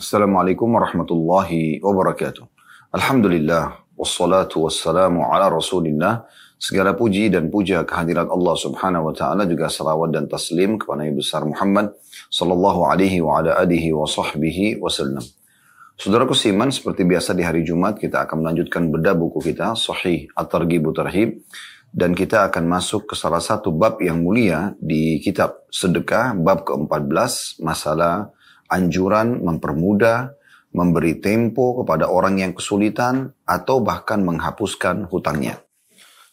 Assalamualaikum warahmatullahi wabarakatuh. Alhamdulillah, wassalatu wassalamu ala rasulillah. Segala puji dan puja kehadirat Allah subhanahu wa ta'ala juga salawat dan taslim kepada Nabi besar Muhammad sallallahu alaihi wa ala alihi wa sahbihi wasallam. Saudaraku Siman, seperti biasa di hari Jumat kita akan melanjutkan bedah buku kita Sahih At-Targhib Tarhib dan kita akan masuk ke salah satu bab yang mulia di kitab sedekah bab ke-14 masalah anjuran mempermudah, memberi tempo kepada orang yang kesulitan, atau bahkan menghapuskan hutangnya.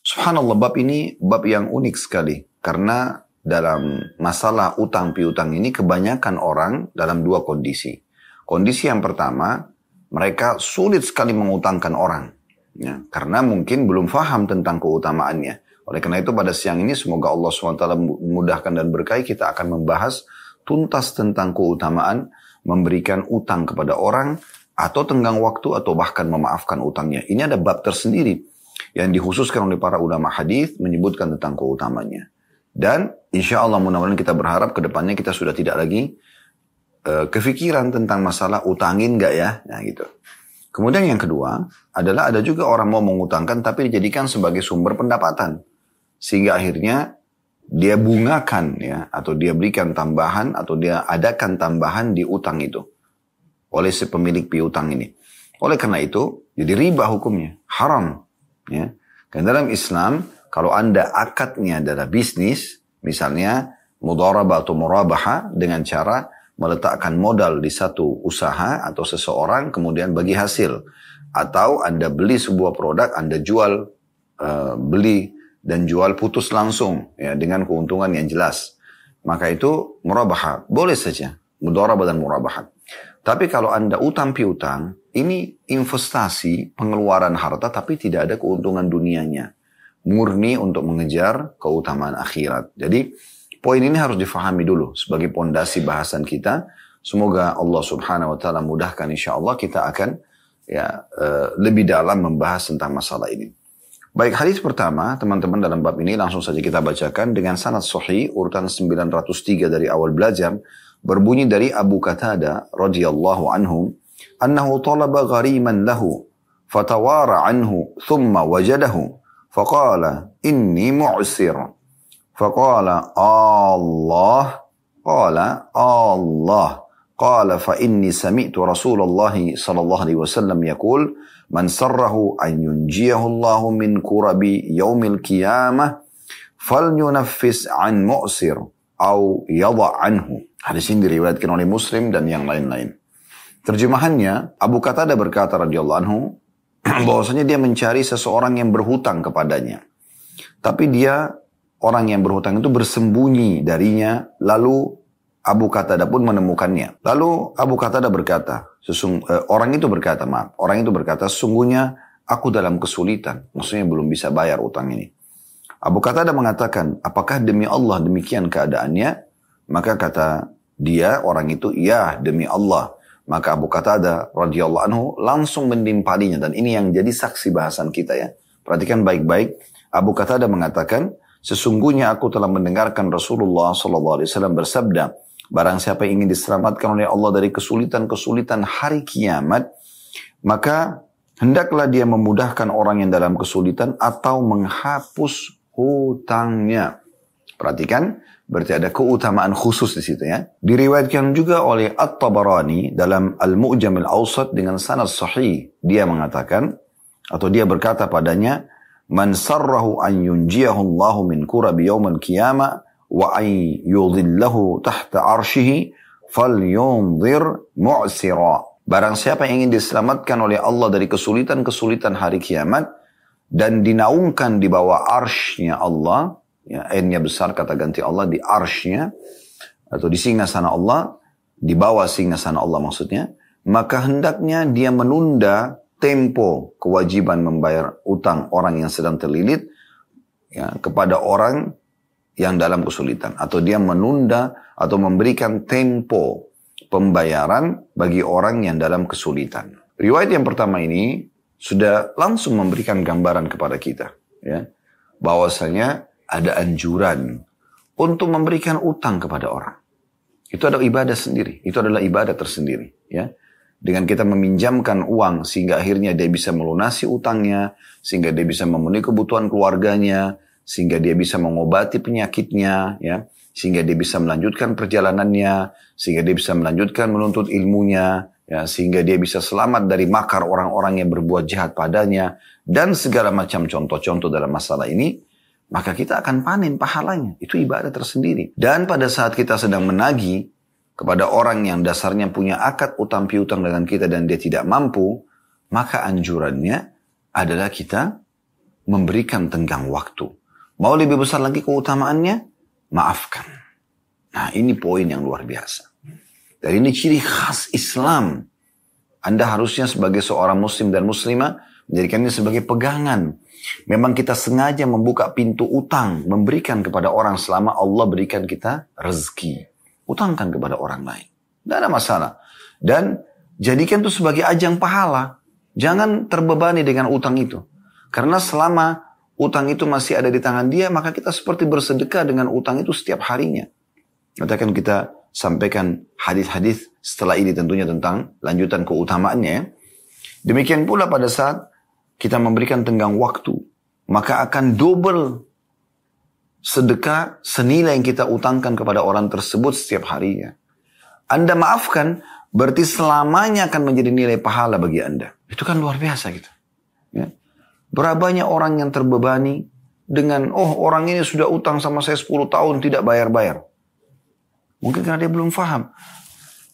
Subhanallah, bab ini bab yang unik sekali. Karena dalam masalah utang piutang ini kebanyakan orang dalam dua kondisi. Kondisi yang pertama, mereka sulit sekali mengutangkan orang. Ya, karena mungkin belum faham tentang keutamaannya. Oleh karena itu pada siang ini semoga Allah SWT memudahkan dan berkahi kita akan membahas tuntas tentang keutamaan memberikan utang kepada orang atau tenggang waktu atau bahkan memaafkan utangnya. Ini ada bab tersendiri yang dikhususkan oleh para ulama hadis menyebutkan tentang keutamanya. Dan insya Allah mudah-mudahan kita berharap ke depannya kita sudah tidak lagi uh, kefikiran tentang masalah utangin nggak ya, nah gitu. Kemudian yang kedua adalah ada juga orang mau mengutangkan tapi dijadikan sebagai sumber pendapatan. Sehingga akhirnya dia bungakan ya atau dia berikan tambahan atau dia adakan tambahan di utang itu oleh si pemilik piutang ini. Oleh karena itu jadi riba hukumnya haram ya. Karena dalam Islam kalau anda akadnya adalah bisnis misalnya mudarabah atau murabaha dengan cara meletakkan modal di satu usaha atau seseorang kemudian bagi hasil atau anda beli sebuah produk anda jual uh, beli dan jual putus langsung ya dengan keuntungan yang jelas. Maka itu murabah boleh saja mudharabah dan murabah. Tapi kalau Anda utang piutang, ini investasi pengeluaran harta tapi tidak ada keuntungan dunianya. Murni untuk mengejar keutamaan akhirat. Jadi poin ini harus difahami dulu sebagai pondasi bahasan kita. Semoga Allah Subhanahu wa taala mudahkan insya Allah kita akan ya uh, lebih dalam membahas tentang masalah ini. Baik, hadis pertama, teman-teman dalam bab ini langsung saja kita bacakan dengan sanad sahih urutan 903 dari awal belajar berbunyi dari Abu Qatada radhiyallahu anhu, "Annahu talaba ghariman lahu, fatawara anhu, thumma wajadahu, faqala inni mu'sir." Faqala Allah, qala Allah, qala fa inni sami'tu Rasulullah sallallahu alaihi wasallam yaqul, Man sarrahu an yunjiyahullahu min kurabi yaumil qiyamah falyunaffis an mu'sir au yadha anhu. Hadis ini diriwayatkan oleh Muslim dan yang lain-lain. Terjemahannya, Abu Qatada berkata radhiyallahu anhu, bahwasanya dia mencari seseorang yang berhutang kepadanya. Tapi dia orang yang berhutang itu bersembunyi darinya lalu Abu Qatada pun menemukannya. Lalu Abu Qatada berkata, sesung, eh, orang itu berkata, maaf, orang itu berkata, sesungguhnya aku dalam kesulitan. Maksudnya belum bisa bayar utang ini. Abu Qatada mengatakan, apakah demi Allah demikian keadaannya? Maka kata dia, orang itu, ya demi Allah. Maka Abu Qatada radhiyallahu anhu langsung menimpalinya. Dan ini yang jadi saksi bahasan kita ya. Perhatikan baik-baik. Abu Qatada mengatakan, sesungguhnya aku telah mendengarkan Rasulullah SAW bersabda, Barang siapa yang ingin diselamatkan oleh Allah dari kesulitan-kesulitan hari kiamat, maka hendaklah dia memudahkan orang yang dalam kesulitan atau menghapus hutangnya. Perhatikan, berarti ada keutamaan khusus di situ ya. Diriwayatkan juga oleh At-Tabarani dalam Al-Mu'jam Al-Awsat dengan sanad sahih. Dia mengatakan, atau dia berkata padanya, Man sarrahu an yunjiyahu Allahu min kurabi yawmal qiyamah yudhillahu tahta arshihi falyunzir mu'sira. Barang siapa yang ingin diselamatkan oleh Allah dari kesulitan-kesulitan hari kiamat dan dinaungkan di bawah arsy Allah, ya, n besar kata ganti Allah di arsy atau di singgasana Allah, di bawah singgasana Allah maksudnya, maka hendaknya dia menunda tempo kewajiban membayar utang orang yang sedang terlilit ya, kepada orang yang dalam kesulitan atau dia menunda atau memberikan tempo pembayaran bagi orang yang dalam kesulitan. Riwayat yang pertama ini sudah langsung memberikan gambaran kepada kita ya bahwasanya ada anjuran untuk memberikan utang kepada orang. Itu adalah ibadah sendiri, itu adalah ibadah tersendiri ya. dengan kita meminjamkan uang sehingga akhirnya dia bisa melunasi utangnya, sehingga dia bisa memenuhi kebutuhan keluarganya, sehingga dia bisa mengobati penyakitnya, ya, sehingga dia bisa melanjutkan perjalanannya, sehingga dia bisa melanjutkan menuntut ilmunya, ya, sehingga dia bisa selamat dari makar orang-orang yang berbuat jahat padanya, dan segala macam contoh-contoh dalam masalah ini, maka kita akan panen pahalanya. Itu ibadah tersendiri. Dan pada saat kita sedang menagih, kepada orang yang dasarnya punya akad utang piutang dengan kita dan dia tidak mampu, maka anjurannya adalah kita memberikan tenggang waktu. Mau lebih besar lagi keutamaannya? Maafkan. Nah ini poin yang luar biasa. Dan ini ciri khas Islam. Anda harusnya sebagai seorang muslim dan muslimah menjadikannya sebagai pegangan. Memang kita sengaja membuka pintu utang, memberikan kepada orang selama Allah berikan kita rezeki. Utangkan kepada orang lain. Tidak ada masalah. Dan jadikan itu sebagai ajang pahala. Jangan terbebani dengan utang itu. Karena selama utang itu masih ada di tangan dia, maka kita seperti bersedekah dengan utang itu setiap harinya. Nanti akan kita sampaikan hadis-hadis setelah ini tentunya tentang lanjutan keutamaannya. Ya. Demikian pula pada saat kita memberikan tenggang waktu, maka akan double sedekah senilai yang kita utangkan kepada orang tersebut setiap harinya. Anda maafkan, berarti selamanya akan menjadi nilai pahala bagi Anda. Itu kan luar biasa gitu. Berapa banyak orang yang terbebani dengan, oh orang ini sudah utang sama saya 10 tahun tidak bayar-bayar. Mungkin karena dia belum paham.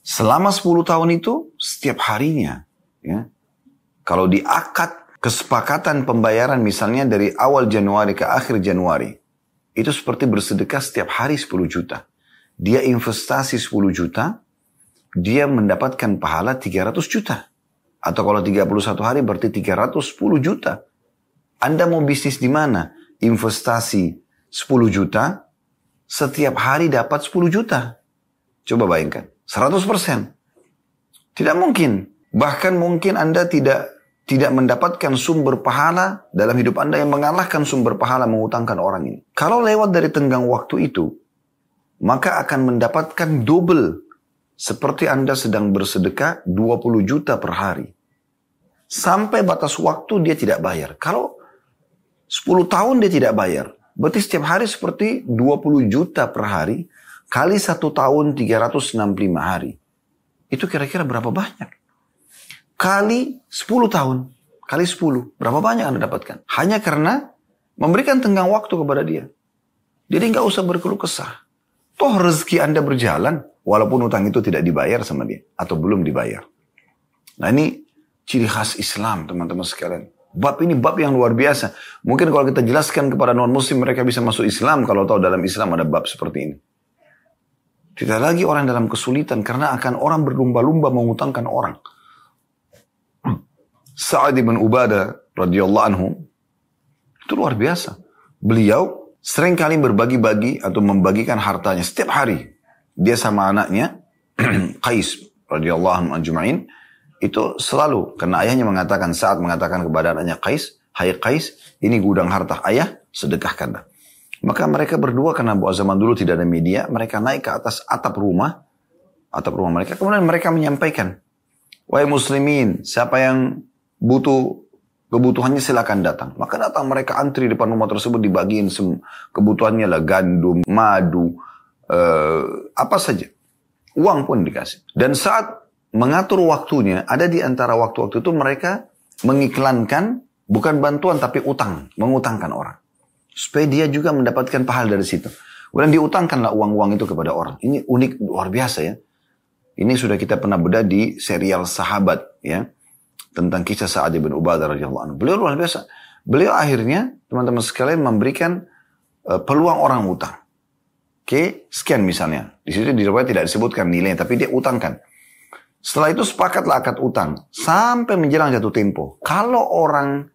Selama 10 tahun itu, setiap harinya. Ya, kalau di akad kesepakatan pembayaran misalnya dari awal Januari ke akhir Januari itu seperti bersedekah setiap hari 10 juta. Dia investasi 10 juta, dia mendapatkan pahala 300 juta. Atau kalau 31 hari berarti 310 juta. Anda mau bisnis di mana? Investasi 10 juta, setiap hari dapat 10 juta. Coba bayangkan, 100%. Tidak mungkin. Bahkan mungkin Anda tidak tidak mendapatkan sumber pahala dalam hidup Anda yang mengalahkan sumber pahala mengutangkan orang ini. Kalau lewat dari tenggang waktu itu, maka akan mendapatkan double seperti Anda sedang bersedekah 20 juta per hari. Sampai batas waktu dia tidak bayar. Kalau 10 tahun dia tidak bayar, berarti setiap hari seperti 20 juta per hari kali satu tahun 365 hari. Itu kira-kira berapa banyak? kali 10 tahun. Kali 10. Berapa banyak Anda dapatkan? Hanya karena memberikan tenggang waktu kepada dia. Jadi nggak usah berkeluh kesah. Toh rezeki Anda berjalan walaupun utang itu tidak dibayar sama dia. Atau belum dibayar. Nah ini ciri khas Islam teman-teman sekalian. Bab ini bab yang luar biasa. Mungkin kalau kita jelaskan kepada non-muslim mereka bisa masuk Islam kalau tahu dalam Islam ada bab seperti ini. Tidak lagi orang dalam kesulitan karena akan orang berlumba-lumba mengutangkan orang. Sa'ad bin Ubadah radhiyallahu anhu itu luar biasa. Beliau sering kali berbagi-bagi atau membagikan hartanya setiap hari. Dia sama anaknya Qais radhiyallahu anhu itu selalu karena ayahnya mengatakan saat mengatakan kepada anaknya Qais, "Hai Qais, ini gudang harta ayah, sedekahkanlah." Maka mereka berdua karena buat zaman dulu tidak ada media, mereka naik ke atas atap rumah, atap rumah mereka. Kemudian mereka menyampaikan, Wahai muslimin, siapa yang butuh kebutuhannya silakan datang. Maka datang mereka antri depan rumah tersebut dibagiin kebutuhannya lah gandum, madu, uh, apa saja. Uang pun dikasih. Dan saat mengatur waktunya, ada di antara waktu-waktu itu mereka mengiklankan bukan bantuan tapi utang, mengutangkan orang. Supaya dia juga mendapatkan pahala dari situ. Kemudian diutangkanlah uang-uang itu kepada orang. Ini unik, luar biasa ya. Ini sudah kita pernah bedah di serial Sahabat ya tentang kisah Sa'ad bin Ubadah radhiyallahu anhu. Beliau luar biasa. Beliau akhirnya teman-teman sekalian memberikan uh, peluang orang utang. Oke, okay, sekian misalnya. Di situ di tidak disebutkan nilainya, tapi dia utangkan. Setelah itu sepakatlah akad utang sampai menjelang jatuh tempo. Kalau orang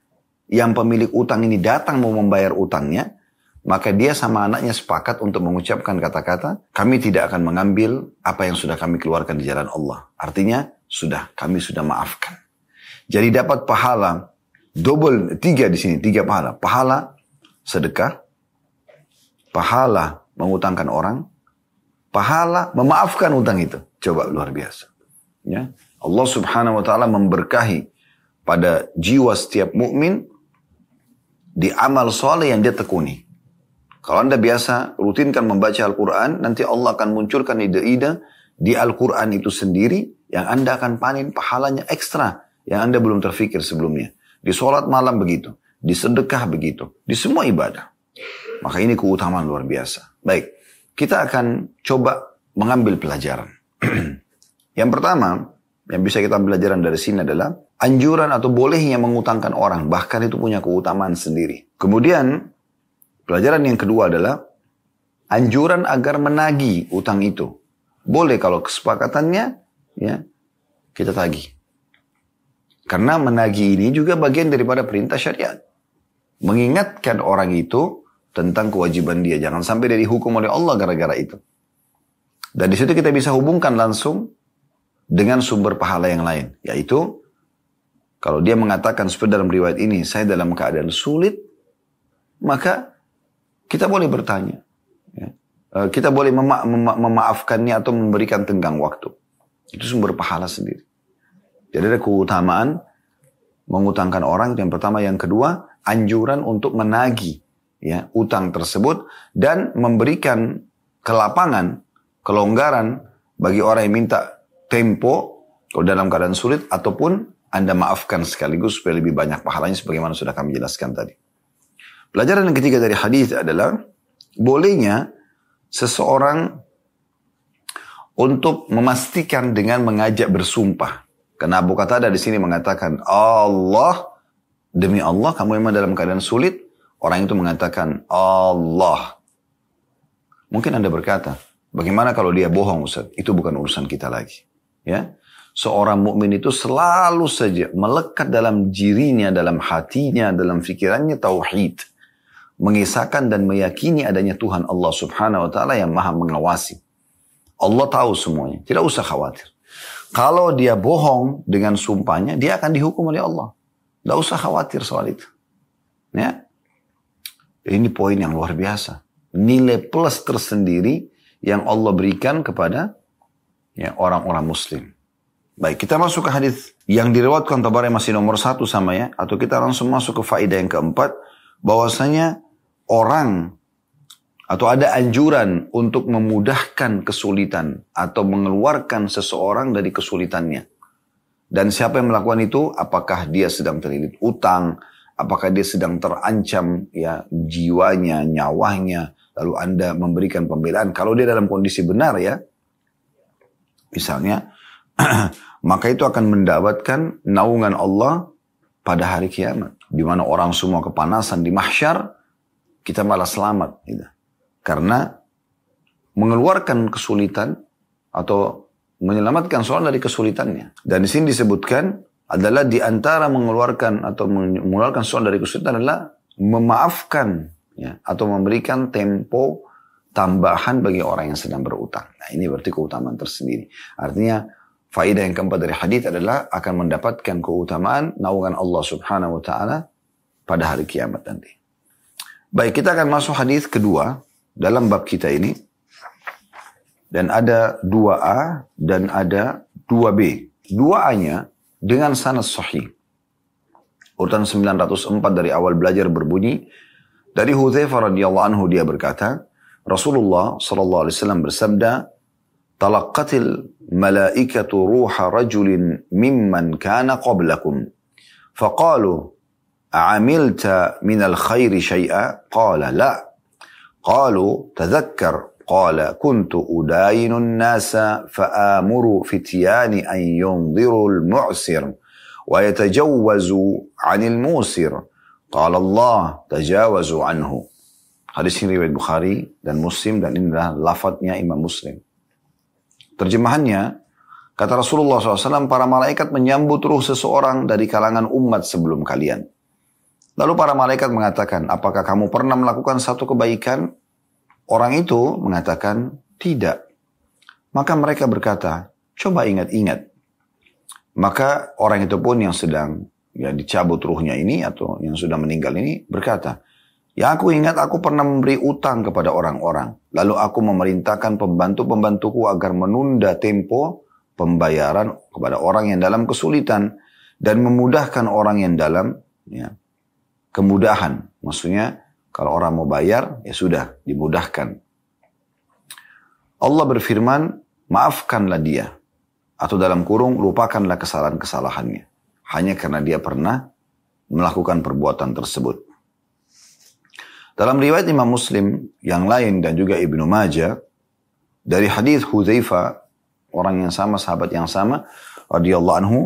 yang pemilik utang ini datang mau membayar utangnya, maka dia sama anaknya sepakat untuk mengucapkan kata-kata, kami tidak akan mengambil apa yang sudah kami keluarkan di jalan Allah. Artinya, sudah, kami sudah maafkan. Jadi dapat pahala double tiga di sini tiga pahala pahala sedekah pahala mengutangkan orang pahala memaafkan utang itu coba luar biasa ya Allah subhanahu wa ta'ala memberkahi pada jiwa setiap mukmin di amal soleh yang dia tekuni. Kalau anda biasa rutinkan membaca Al-Quran, nanti Allah akan munculkan ide-ide di Al-Quran itu sendiri yang anda akan panen pahalanya ekstra yang anda belum terfikir sebelumnya. Di sholat malam begitu, di sedekah begitu, di semua ibadah. Maka ini keutamaan luar biasa. Baik, kita akan coba mengambil pelajaran. yang pertama, yang bisa kita pelajaran dari sini adalah anjuran atau bolehnya mengutangkan orang, bahkan itu punya keutamaan sendiri. Kemudian Pelajaran yang kedua adalah anjuran agar menagi utang itu. Boleh kalau kesepakatannya ya kita tagih. Karena menagi ini juga bagian daripada perintah syariat. Mengingatkan orang itu tentang kewajiban dia. Jangan sampai dia dihukum oleh Allah gara-gara itu. Dan di situ kita bisa hubungkan langsung dengan sumber pahala yang lain. Yaitu, kalau dia mengatakan seperti dalam riwayat ini, saya dalam keadaan sulit, maka kita boleh bertanya. Ya. Eh, kita boleh mema mema memaafkannya atau memberikan tenggang waktu. Itu sumber pahala sendiri. Jadi ada keutamaan mengutangkan orang yang pertama, yang kedua anjuran untuk menagi ya utang tersebut dan memberikan kelapangan, kelonggaran bagi orang yang minta tempo kalau dalam keadaan sulit ataupun anda maafkan sekaligus supaya lebih banyak pahalanya sebagaimana sudah kami jelaskan tadi. Pelajaran yang ketiga dari hadis adalah bolehnya seseorang untuk memastikan dengan mengajak bersumpah. Karena Abu Qatada di sini mengatakan Allah demi Allah kamu memang dalam keadaan sulit. Orang itu mengatakan Allah. Mungkin Anda berkata, bagaimana kalau dia bohong Ustaz? Itu bukan urusan kita lagi. Ya, seorang mukmin itu selalu saja melekat dalam dirinya, dalam hatinya, dalam pikirannya tauhid mengisahkan dan meyakini adanya Tuhan Allah subhanahu wa ta'ala yang maha mengawasi. Allah tahu semuanya. Tidak usah khawatir. Kalau dia bohong dengan sumpahnya, dia akan dihukum oleh Allah. Tidak usah khawatir soal itu. Ya. Ini poin yang luar biasa. Nilai plus tersendiri yang Allah berikan kepada ya, orang-orang muslim. Baik, kita masuk ke hadis yang diriwatkan Tabari masih nomor satu sama ya. Atau kita langsung masuk ke faedah yang keempat. Bahwasanya orang atau ada anjuran untuk memudahkan kesulitan atau mengeluarkan seseorang dari kesulitannya. Dan siapa yang melakukan itu? Apakah dia sedang terlilit utang? Apakah dia sedang terancam ya jiwanya, nyawanya? Lalu Anda memberikan pembelaan. Kalau dia dalam kondisi benar ya, misalnya, maka itu akan mendapatkan naungan Allah pada hari kiamat. Di mana orang semua kepanasan di mahsyar, kita malah selamat. Gitu. Karena mengeluarkan kesulitan atau menyelamatkan seorang dari kesulitannya. Dan di sini disebutkan adalah di antara mengeluarkan atau mengeluarkan seorang dari kesulitan adalah memaafkan ya, atau memberikan tempo tambahan bagi orang yang sedang berutang. Nah ini berarti keutamaan tersendiri. Artinya faedah yang keempat dari hadis adalah akan mendapatkan keutamaan naungan Allah Subhanahu wa taala pada hari kiamat nanti. Baik, kita akan masuk hadis kedua dalam bab kita ini. Dan ada dua a dan ada dua b Dua a nya dengan sanad sahih. Urutan 904 dari awal belajar berbunyi dari Hudzaifah radhiyallahu anhu dia berkata, Rasulullah sallallahu alaihi wasallam bersabda, "Talaqqatil malaikatu ruha rajulin mimman kana qablakum." Faqalu أعملت من الخير شيئا قال لا قالوا تذكر قال كنت أداين الناس فآمر فتيان أن ينظروا المعسر ويتجوزوا عن الموسر قال الله تجاوزوا عنه Hadis ini riwayat Bukhari dan Muslim dan ini adalah lafadznya Imam Muslim. Terjemahannya, kata Rasulullah SAW, para malaikat menyambut ruh seseorang dari kalangan umat sebelum kalian. Lalu para malaikat mengatakan, apakah kamu pernah melakukan satu kebaikan? Orang itu mengatakan, tidak. Maka mereka berkata, coba ingat-ingat. Maka orang itu pun yang sedang ya dicabut ruhnya ini atau yang sudah meninggal ini berkata, Ya aku ingat aku pernah memberi utang kepada orang-orang. Lalu aku memerintahkan pembantu-pembantuku agar menunda tempo pembayaran kepada orang yang dalam kesulitan dan memudahkan orang yang dalam ya, kemudahan. Maksudnya kalau orang mau bayar ya sudah dimudahkan. Allah berfirman, maafkanlah dia. Atau dalam kurung, lupakanlah kesalahan-kesalahannya. Hanya karena dia pernah melakukan perbuatan tersebut. Dalam riwayat Imam Muslim yang lain dan juga Ibnu Majah dari hadis Hudzaifah orang yang sama sahabat yang sama radhiyallahu anhu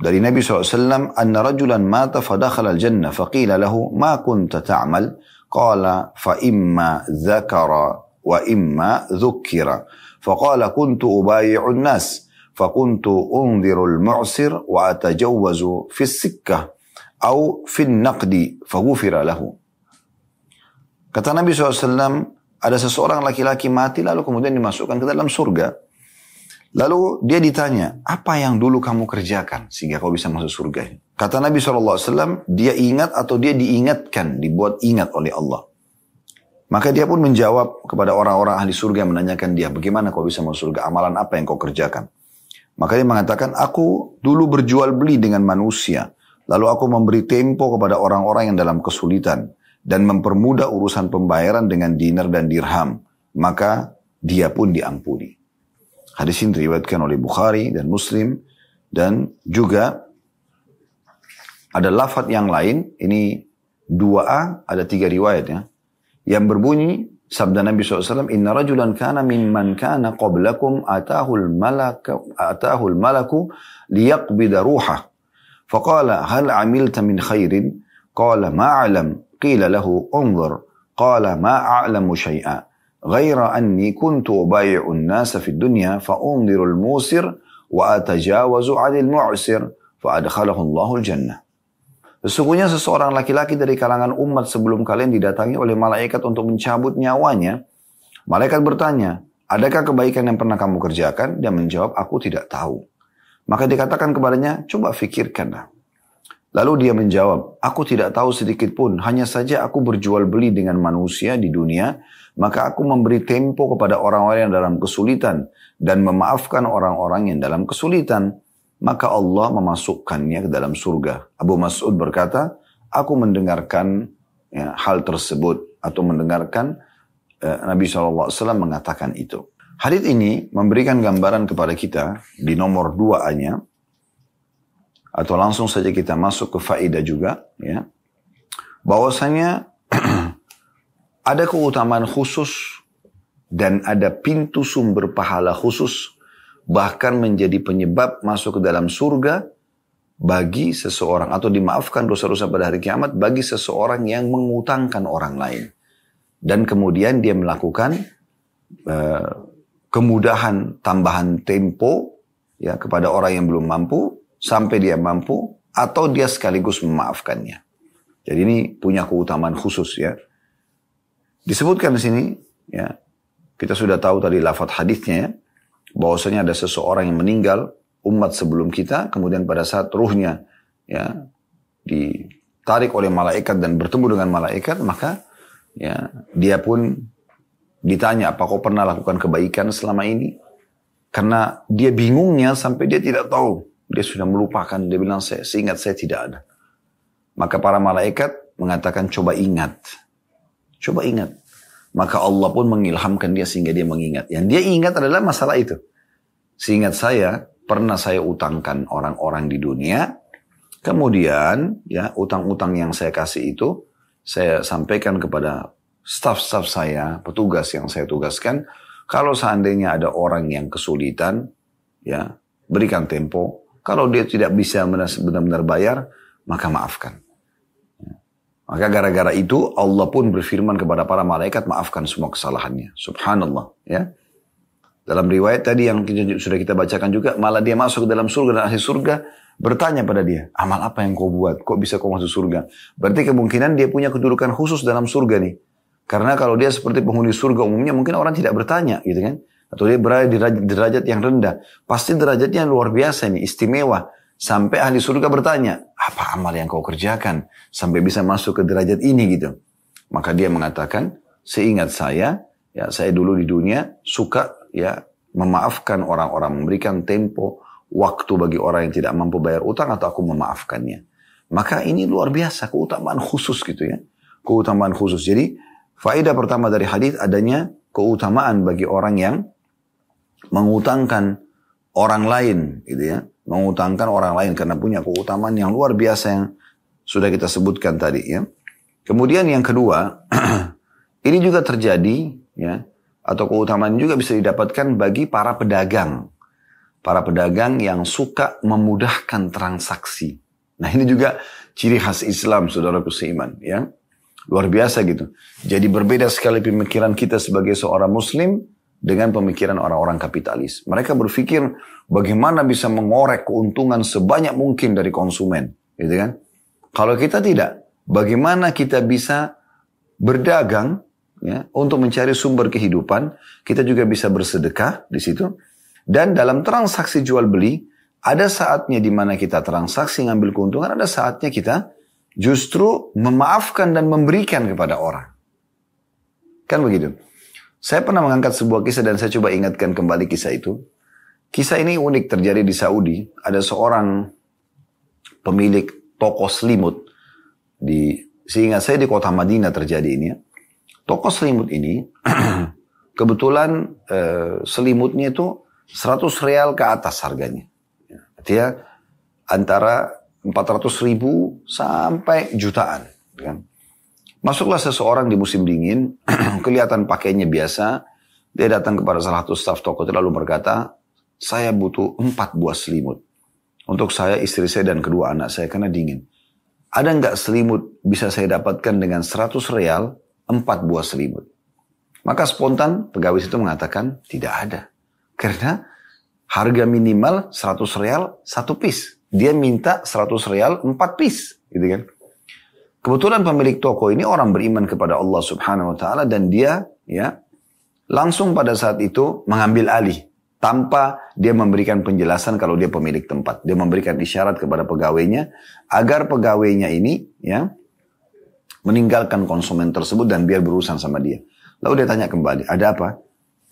dari Nabi SAW anna rajulan mata fadakhala al-jannah faqila lahu ma kunta ta'mal qala fa imma dzakara wa imma dzukkira faqala kuntu ubayi'u an-nas فكنت أنذر المعسر وأتجوز في السكة أو في النقد فغفر له Kata Nabi SAW, ada seseorang laki-laki mati lalu kemudian dimasukkan ke dalam surga. Lalu dia ditanya, apa yang dulu kamu kerjakan sehingga kau bisa masuk surga? Kata Nabi SAW, dia ingat atau dia diingatkan, dibuat ingat oleh Allah. Maka dia pun menjawab kepada orang-orang ahli surga yang menanyakan dia, bagaimana kau bisa masuk surga, amalan apa yang kau kerjakan? Maka dia mengatakan, aku dulu berjual beli dengan manusia, lalu aku memberi tempo kepada orang-orang yang dalam kesulitan dan mempermudah urusan pembayaran dengan dinar dan dirham, maka dia pun diampuni. Hadis ini diriwayatkan oleh Bukhari dan Muslim dan juga ada lafat yang lain, ini dua a ada tiga riwayat ya, yang berbunyi sabda Nabi SAW, Inna rajulan kana mimman kana qablakum atahul malaku, atahul malaku liyaqbida ruhah. Faqala hal amilta min khairin? Qala ma'alam قيل له انظر قال ما أعلم شيئا غير أني كنت أبايع الناس في الدنيا فأنظر الموسر وأتجاوز عن المعسر فأدخله الله الجنة Sesungguhnya seseorang laki-laki dari kalangan umat sebelum kalian didatangi oleh malaikat untuk mencabut nyawanya. Malaikat bertanya, adakah kebaikan yang pernah kamu kerjakan? Dia menjawab, aku tidak tahu. Maka dikatakan kepadanya, coba fikirkanlah. Lalu dia menjawab, aku tidak tahu sedikit pun, hanya saja aku berjual beli dengan manusia di dunia, maka aku memberi tempo kepada orang-orang yang dalam kesulitan dan memaafkan orang-orang yang dalam kesulitan. Maka Allah memasukkannya ke dalam surga. Abu Mas'ud berkata, aku mendengarkan ya, hal tersebut atau mendengarkan eh, Nabi SAW mengatakan itu. Hadith ini memberikan gambaran kepada kita di nomor dua atau langsung saja kita masuk ke faedah juga ya. Bahwasanya ada keutamaan khusus dan ada pintu sumber pahala khusus bahkan menjadi penyebab masuk ke dalam surga bagi seseorang atau dimaafkan dosa-dosa pada hari kiamat bagi seseorang yang mengutangkan orang lain. Dan kemudian dia melakukan uh, kemudahan tambahan tempo ya kepada orang yang belum mampu sampai dia mampu atau dia sekaligus memaafkannya. Jadi ini punya keutamaan khusus ya. Disebutkan di sini ya. Kita sudah tahu tadi lafadz hadisnya ya. Bahwasanya ada seseorang yang meninggal umat sebelum kita kemudian pada saat ruhnya ya ditarik oleh malaikat dan bertemu dengan malaikat maka ya dia pun ditanya apa kau pernah lakukan kebaikan selama ini karena dia bingungnya sampai dia tidak tahu dia sudah melupakan, dia bilang, saya seingat saya tidak ada. Maka para malaikat mengatakan, coba ingat. Coba ingat. Maka Allah pun mengilhamkan dia sehingga dia mengingat. Yang dia ingat adalah masalah itu. Seingat saya, pernah saya utangkan orang-orang di dunia. Kemudian, ya utang-utang yang saya kasih itu, saya sampaikan kepada staff-staff saya, petugas yang saya tugaskan, kalau seandainya ada orang yang kesulitan, ya berikan tempo, kalau dia tidak bisa benar-benar bayar, maka maafkan. Maka gara-gara itu Allah pun berfirman kepada para malaikat maafkan semua kesalahannya. Subhanallah. Ya. Dalam riwayat tadi yang sudah kita bacakan juga, malah dia masuk ke dalam surga dan ahli surga bertanya pada dia, amal apa yang kau buat? Kok bisa kau masuk surga? Berarti kemungkinan dia punya kedudukan khusus dalam surga nih. Karena kalau dia seperti penghuni surga umumnya mungkin orang tidak bertanya gitu kan atau dia berada di derajat, yang rendah, pasti derajatnya luar biasa nih, istimewa. Sampai ahli surga bertanya, apa amal yang kau kerjakan sampai bisa masuk ke derajat ini gitu. Maka dia mengatakan, seingat saya, ya saya dulu di dunia suka ya memaafkan orang-orang, memberikan tempo, waktu bagi orang yang tidak mampu bayar utang atau aku memaafkannya. Maka ini luar biasa, keutamaan khusus gitu ya. Keutamaan khusus. Jadi faedah pertama dari hadis adanya keutamaan bagi orang yang mengutangkan orang lain gitu ya. Mengutangkan orang lain karena punya keutamaan yang luar biasa yang sudah kita sebutkan tadi ya. Kemudian yang kedua, ini juga terjadi ya atau keutamaan juga bisa didapatkan bagi para pedagang. Para pedagang yang suka memudahkan transaksi. Nah ini juga ciri khas Islam, saudara seiman. Ya. Luar biasa gitu. Jadi berbeda sekali pemikiran kita sebagai seorang muslim dengan pemikiran orang-orang kapitalis. Mereka berpikir bagaimana bisa mengorek keuntungan sebanyak mungkin dari konsumen. Gitu kan? Kalau kita tidak, bagaimana kita bisa berdagang ya, untuk mencari sumber kehidupan, kita juga bisa bersedekah di situ. Dan dalam transaksi jual beli, ada saatnya di mana kita transaksi ngambil keuntungan, ada saatnya kita justru memaafkan dan memberikan kepada orang. Kan begitu. Saya pernah mengangkat sebuah kisah dan saya coba ingatkan kembali kisah itu. Kisah ini unik terjadi di Saudi. Ada seorang pemilik toko selimut di sehingga saya di kota Madinah terjadi ini. Ya. Toko selimut ini kebetulan eh, selimutnya itu 100 real ke atas harganya. Artinya antara 400 ribu sampai jutaan. Kan? Masuklah seseorang di musim dingin, kelihatan pakainya biasa. Dia datang kepada salah satu staf toko itu lalu berkata, saya butuh empat buah selimut. Untuk saya, istri saya, dan kedua anak saya karena dingin. Ada nggak selimut bisa saya dapatkan dengan 100 real empat buah selimut. Maka spontan pegawai itu mengatakan tidak ada. Karena harga minimal 100 real satu piece. Dia minta 100 real empat piece. Gitu kan. Kebetulan pemilik toko ini orang beriman kepada Allah subhanahu wa ta'ala dan dia ya langsung pada saat itu mengambil alih tanpa dia memberikan penjelasan kalau dia pemilik tempat. Dia memberikan isyarat kepada pegawainya agar pegawainya ini ya meninggalkan konsumen tersebut dan biar berurusan sama dia. Lalu dia tanya kembali, ada apa?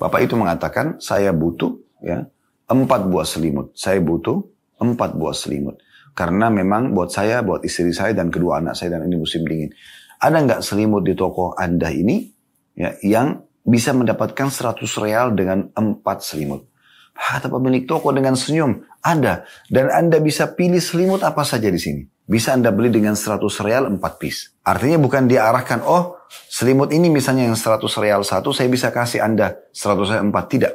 Bapak itu mengatakan, saya butuh ya empat buah selimut. Saya butuh empat buah selimut. Karena memang buat saya, buat istri saya dan kedua anak saya dan ini musim dingin. Ada nggak selimut di toko Anda ini ya, yang bisa mendapatkan 100 real dengan empat selimut? Kata pemilik toko dengan senyum, ada. Dan Anda bisa pilih selimut apa saja di sini bisa Anda beli dengan 100 real 4 piece. Artinya bukan dia arahkan, oh selimut ini misalnya yang 100 real satu, saya bisa kasih Anda 100 real 4. Tidak.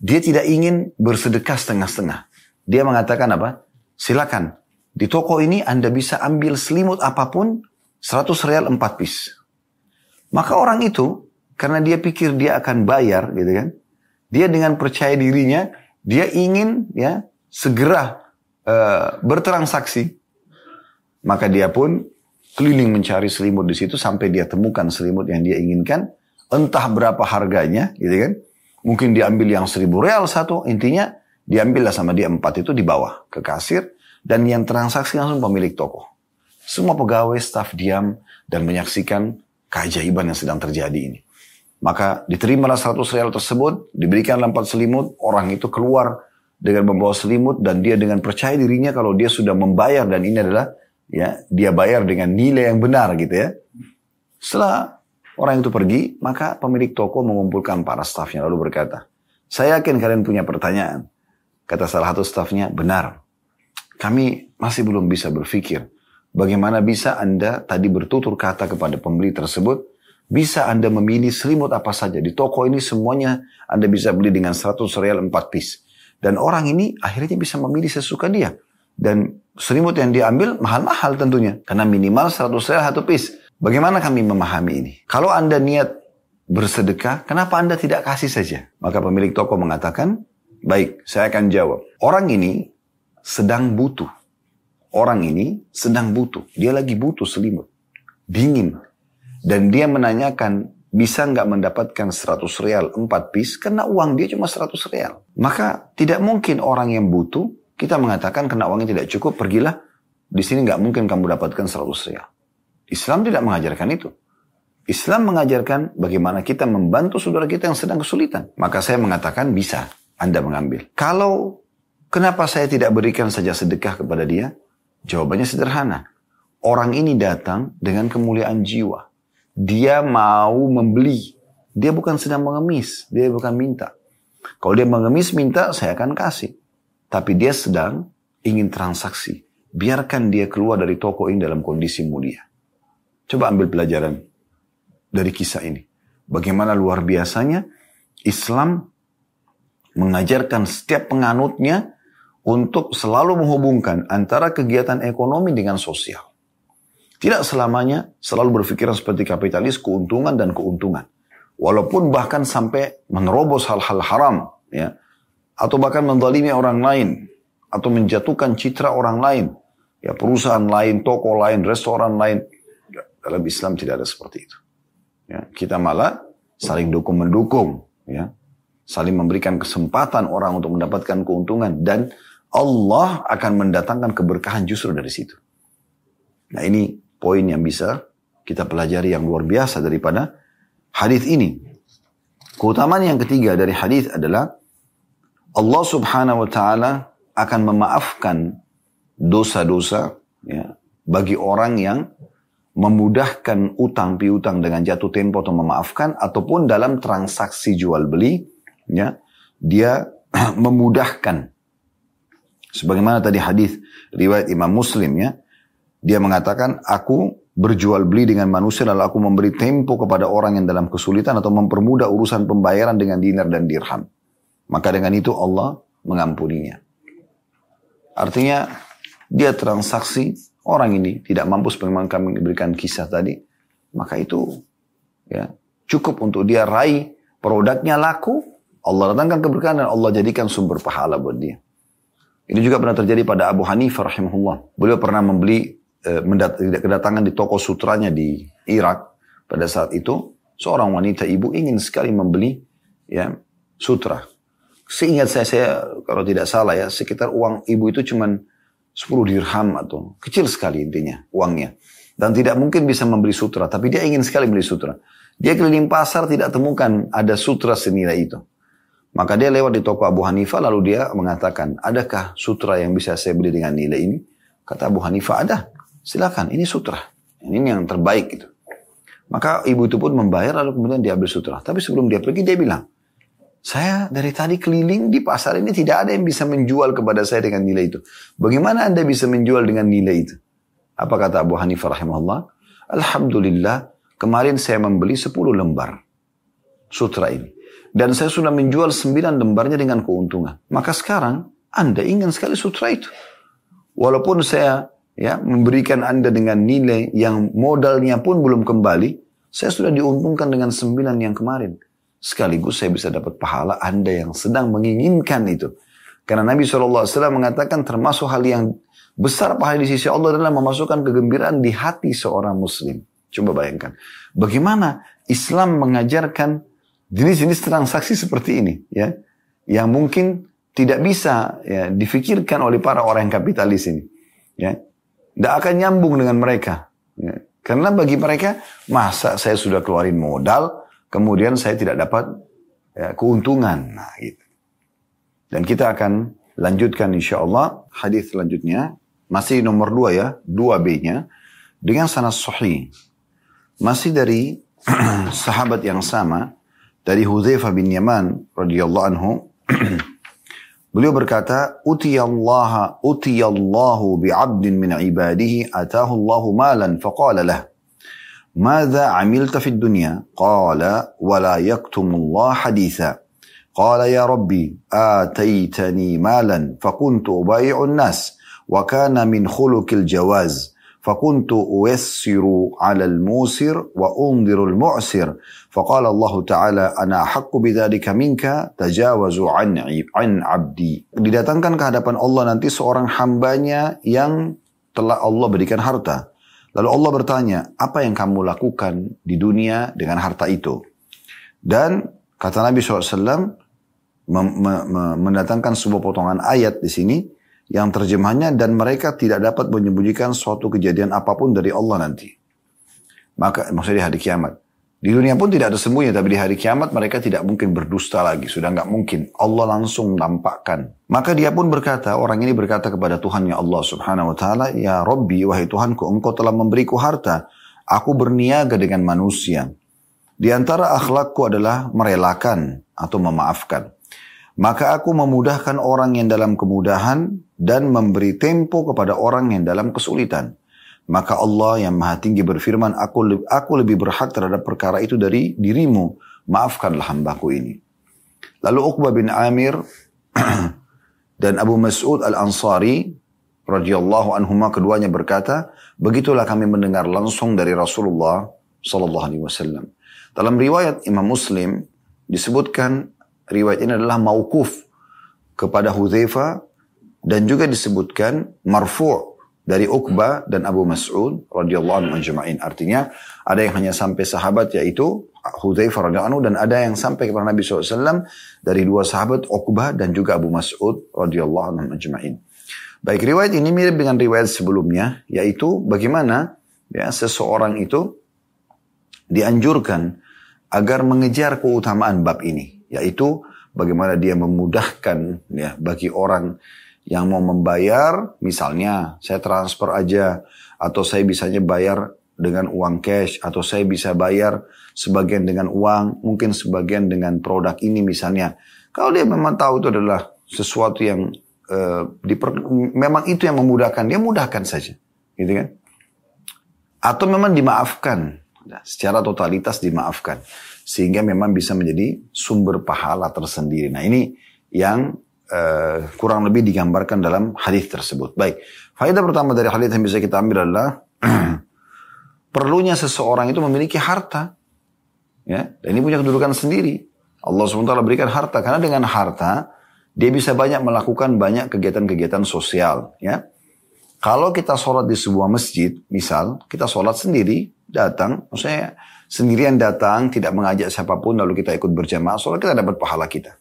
Dia tidak ingin bersedekah setengah-setengah. Dia mengatakan apa? Silakan. Di toko ini Anda bisa ambil selimut apa pun 100 real 4 piece. Maka orang itu, karena dia pikir dia akan bayar gitu kan. Dia dengan percaya dirinya, dia ingin ya segera uh, bertransaksi maka dia pun keliling mencari selimut di situ sampai dia temukan selimut yang dia inginkan. Entah berapa harganya, gitu kan. Mungkin diambil yang seribu real satu, intinya diambillah sama dia empat itu di bawah ke kasir. Dan yang transaksi langsung pemilik toko. Semua pegawai, staf diam dan menyaksikan keajaiban yang sedang terjadi ini. Maka diterimalah 100 real tersebut, diberikan empat selimut, orang itu keluar dengan membawa selimut dan dia dengan percaya dirinya kalau dia sudah membayar dan ini adalah ya dia bayar dengan nilai yang benar gitu ya. Setelah orang itu pergi, maka pemilik toko mengumpulkan para stafnya lalu berkata, saya yakin kalian punya pertanyaan. Kata salah satu stafnya, benar. Kami masih belum bisa berpikir. Bagaimana bisa Anda tadi bertutur kata kepada pembeli tersebut, bisa Anda memilih selimut apa saja. Di toko ini semuanya Anda bisa beli dengan 100 real 4 piece. Dan orang ini akhirnya bisa memilih sesuka dia. Dan selimut yang diambil mahal-mahal tentunya. Karena minimal 100 real satu piece. Bagaimana kami memahami ini? Kalau Anda niat bersedekah, kenapa Anda tidak kasih saja? Maka pemilik toko mengatakan, baik, saya akan jawab. Orang ini sedang butuh. Orang ini sedang butuh. Dia lagi butuh selimut. Dingin. Dan dia menanyakan, bisa nggak mendapatkan 100 real 4 piece karena uang dia cuma 100 real. Maka tidak mungkin orang yang butuh kita mengatakan kena uangnya tidak cukup, pergilah. Di sini nggak mungkin kamu dapatkan 100 rial. Islam tidak mengajarkan itu. Islam mengajarkan bagaimana kita membantu saudara kita yang sedang kesulitan. Maka saya mengatakan bisa. Anda mengambil. Kalau kenapa saya tidak berikan saja sedekah kepada dia? Jawabannya sederhana. Orang ini datang dengan kemuliaan jiwa. Dia mau membeli. Dia bukan sedang mengemis. Dia bukan minta. Kalau dia mengemis minta, saya akan kasih. Tapi dia sedang ingin transaksi. Biarkan dia keluar dari toko ini dalam kondisi mulia. Coba ambil pelajaran dari kisah ini. Bagaimana luar biasanya Islam mengajarkan setiap penganutnya untuk selalu menghubungkan antara kegiatan ekonomi dengan sosial. Tidak selamanya selalu berpikiran seperti kapitalis, keuntungan dan keuntungan. Walaupun bahkan sampai menerobos hal-hal haram, ya, atau bahkan mendalimi orang lain, atau menjatuhkan citra orang lain, ya perusahaan lain, toko lain, restoran lain. Dalam Islam tidak ada seperti itu. Ya, kita malah saling dukung mendukung, ya, saling memberikan kesempatan orang untuk mendapatkan keuntungan dan Allah akan mendatangkan keberkahan justru dari situ. Nah ini poin yang bisa kita pelajari yang luar biasa daripada hadis ini. Keutamaan yang ketiga dari hadis adalah Allah Subhanahu wa taala akan memaafkan dosa-dosa ya, bagi orang yang memudahkan utang piutang dengan jatuh tempo atau memaafkan ataupun dalam transaksi jual beli ya dia memudahkan sebagaimana tadi hadis riwayat Imam Muslim ya dia mengatakan aku berjual beli dengan manusia lalu aku memberi tempo kepada orang yang dalam kesulitan atau mempermudah urusan pembayaran dengan dinar dan dirham maka dengan itu Allah mengampuninya artinya dia transaksi orang ini tidak mampu sebagaimana kami berikan kisah tadi maka itu ya cukup untuk dia raih produknya laku Allah datangkan keberkahan dan Allah jadikan sumber pahala buat dia. Ini juga pernah terjadi pada Abu Hanifah rahimahullah. Beliau pernah membeli eh, kedatangan di toko sutranya di Irak pada saat itu seorang wanita ibu ingin sekali membeli ya sutra. Seingat saya, saya kalau tidak salah ya sekitar uang ibu itu cuma 10 dirham atau kecil sekali intinya uangnya. Dan tidak mungkin bisa membeli sutra, tapi dia ingin sekali beli sutra. Dia keliling pasar tidak temukan ada sutra senilai itu. Maka dia lewat di toko Abu Hanifah lalu dia mengatakan, adakah sutra yang bisa saya beli dengan nilai ini? Kata Abu Hanifah, ada. Silakan, ini sutra. Ini yang terbaik gitu. Maka ibu itu pun membayar lalu kemudian dia ambil sutra. Tapi sebelum dia pergi dia bilang, saya dari tadi keliling di pasar ini tidak ada yang bisa menjual kepada saya dengan nilai itu. Bagaimana anda bisa menjual dengan nilai itu? Apa kata Abu Hanifah rahimahullah? Alhamdulillah, kemarin saya membeli 10 lembar sutra ini. Dan saya sudah menjual sembilan lembarnya dengan keuntungan. Maka sekarang Anda ingin sekali sutra itu. Walaupun saya ya memberikan Anda dengan nilai yang modalnya pun belum kembali, saya sudah diuntungkan dengan sembilan yang kemarin. Sekaligus saya bisa dapat pahala Anda yang sedang menginginkan itu. Karena Nabi SAW mengatakan termasuk hal yang besar pahala di sisi Allah adalah memasukkan kegembiraan di hati seorang muslim. Coba bayangkan. Bagaimana Islam mengajarkan jenis-jenis transaksi seperti ini ya yang mungkin tidak bisa ya, difikirkan oleh para orang yang kapitalis ini ya. Tidak akan nyambung dengan mereka ya. karena bagi mereka masa saya sudah keluarin modal kemudian saya tidak dapat ya, keuntungan. Nah gitu. Dan kita akan lanjutkan insya Allah hadis selanjutnya. Masih nomor dua ya dua B nya dengan sanad sahih. Masih dari sahabat yang sama dari Hudzaifah bin Yaman radhiyallahu anhu beliau berkata utiyallaha utiyallahu bi'abdin min ibadihi atahu Allahu malan faqala lah ماذا عملت في الدنيا قال ولا يكتم الله حديثا قال يا ربي آتيتني مالا فكنت أبايع الناس وكان من خلق الجواز فكنت أيسر على الموسر وأنذر المعسر فقال الله تعالى أنا أحق بذلك منك تجاوز عن عن عبدي didatangkan ke hadapan Allah nanti seorang hambanya yang telah Allah berikan harta lalu Allah bertanya apa yang kamu lakukan di dunia dengan harta itu dan kata Nabi SAW mendatangkan sebuah potongan ayat di sini yang terjemahnya dan mereka tidak dapat menyembunyikan suatu kejadian apa pun dari Allah nanti. Maka maksudnya hari kiamat. Di dunia pun tidak ada sembunyi, tapi di hari kiamat mereka tidak mungkin berdusta lagi. Sudah nggak mungkin. Allah langsung nampakkan. Maka dia pun berkata, orang ini berkata kepada Tuhannya Allah subhanahu wa ta'ala, Ya Rabbi, wahai Tuhanku, engkau telah memberiku harta. Aku berniaga dengan manusia. Di antara akhlakku adalah merelakan atau memaafkan. Maka aku memudahkan orang yang dalam kemudahan dan memberi tempo kepada orang yang dalam kesulitan. Maka Allah yang maha tinggi berfirman, aku, aku lebih berhak terhadap perkara itu dari dirimu. Maafkanlah hambaku ini. Lalu Uqbah bin Amir dan Abu Mas'ud al-Ansari radhiyallahu anhuma keduanya berkata, begitulah kami mendengar langsung dari Rasulullah sallallahu alaihi wasallam. Dalam riwayat Imam Muslim disebutkan riwayat ini adalah mauquf kepada Hudzaifah dan juga disebutkan marfu' dari Uqbah dan Abu Mas'ud radhiyallahu anhu ajma'in. Artinya ada yang hanya sampai sahabat yaitu Hudzaifah radhiyallahu anhu dan ada yang sampai kepada Nabi SAW dari dua sahabat Uqbah dan juga Abu Mas'ud radhiyallahu anhu ajma'in. Baik riwayat ini mirip dengan riwayat sebelumnya yaitu bagaimana ya seseorang itu dianjurkan agar mengejar keutamaan bab ini yaitu bagaimana dia memudahkan ya bagi orang yang mau membayar, misalnya saya transfer aja, atau saya bisanya bayar dengan uang cash, atau saya bisa bayar sebagian dengan uang, mungkin sebagian dengan produk ini misalnya. Kalau dia memang tahu itu adalah sesuatu yang uh, diper, memang itu yang memudahkan, dia mudahkan saja, gitu kan? Atau memang dimaafkan, nah, secara totalitas dimaafkan, sehingga memang bisa menjadi sumber pahala tersendiri. Nah ini yang uh, kurang lebih digambarkan dalam hadis tersebut. Baik, faedah pertama dari hadis yang bisa kita ambil adalah perlunya seseorang itu memiliki harta. Ya, dan ini punya kedudukan sendiri. Allah SWT berikan harta karena dengan harta dia bisa banyak melakukan banyak kegiatan-kegiatan sosial. Ya, kalau kita sholat di sebuah masjid, misal kita sholat sendiri, datang, maksudnya sendirian datang, tidak mengajak siapa pun, lalu kita ikut berjamaah, sholat kita dapat pahala kita.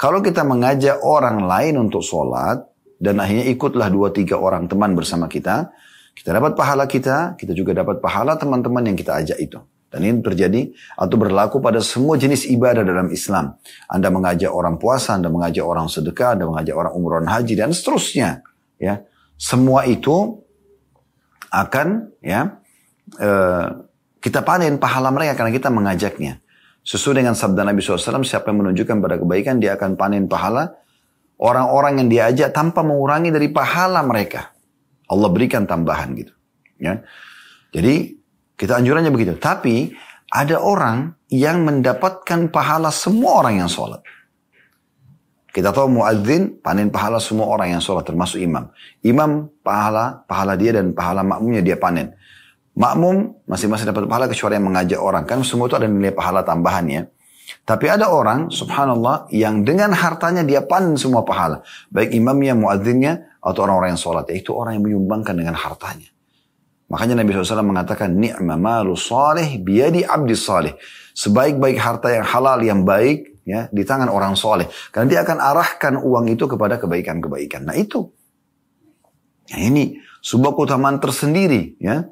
Kalau kita mengajak orang lain untuk sholat, dan akhirnya ikutlah dua tiga orang teman bersama kita, kita dapat pahala kita, kita juga dapat pahala teman-teman yang kita ajak itu. Dan ini terjadi atau berlaku pada semua jenis ibadah dalam Islam. Anda mengajak orang puasa, Anda mengajak orang sedekah, Anda mengajak orang umroh haji, dan seterusnya. Ya, Semua itu akan ya eh, kita panen pahala mereka karena kita mengajaknya. Sesuai dengan sabda Nabi SAW, siapa yang menunjukkan pada kebaikan, dia akan panen pahala. Orang-orang yang diajak tanpa mengurangi dari pahala mereka. Allah berikan tambahan gitu. Ya. Jadi kita anjurannya begitu. Tapi ada orang yang mendapatkan pahala semua orang yang sholat. Kita tahu muadzin panen pahala semua orang yang sholat termasuk imam. Imam pahala, pahala dia dan pahala makmumnya dia panen. Makmum masing-masing dapat pahala kecuali yang mengajak orang. Kan semua itu ada nilai pahala tambahan ya. Tapi ada orang, subhanallah, yang dengan hartanya dia panen semua pahala. Baik imamnya, muadzinnya, atau orang-orang yang sholat. Yaitu orang yang menyumbangkan dengan hartanya. Makanya Nabi SAW mengatakan, Ni'ma malu salih biyadi abdi salih. Sebaik-baik harta yang halal, yang baik, ya di tangan orang soleh. Karena dia akan arahkan uang itu kepada kebaikan-kebaikan. Nah itu. Nah ini sebuah keutamaan tersendiri. ya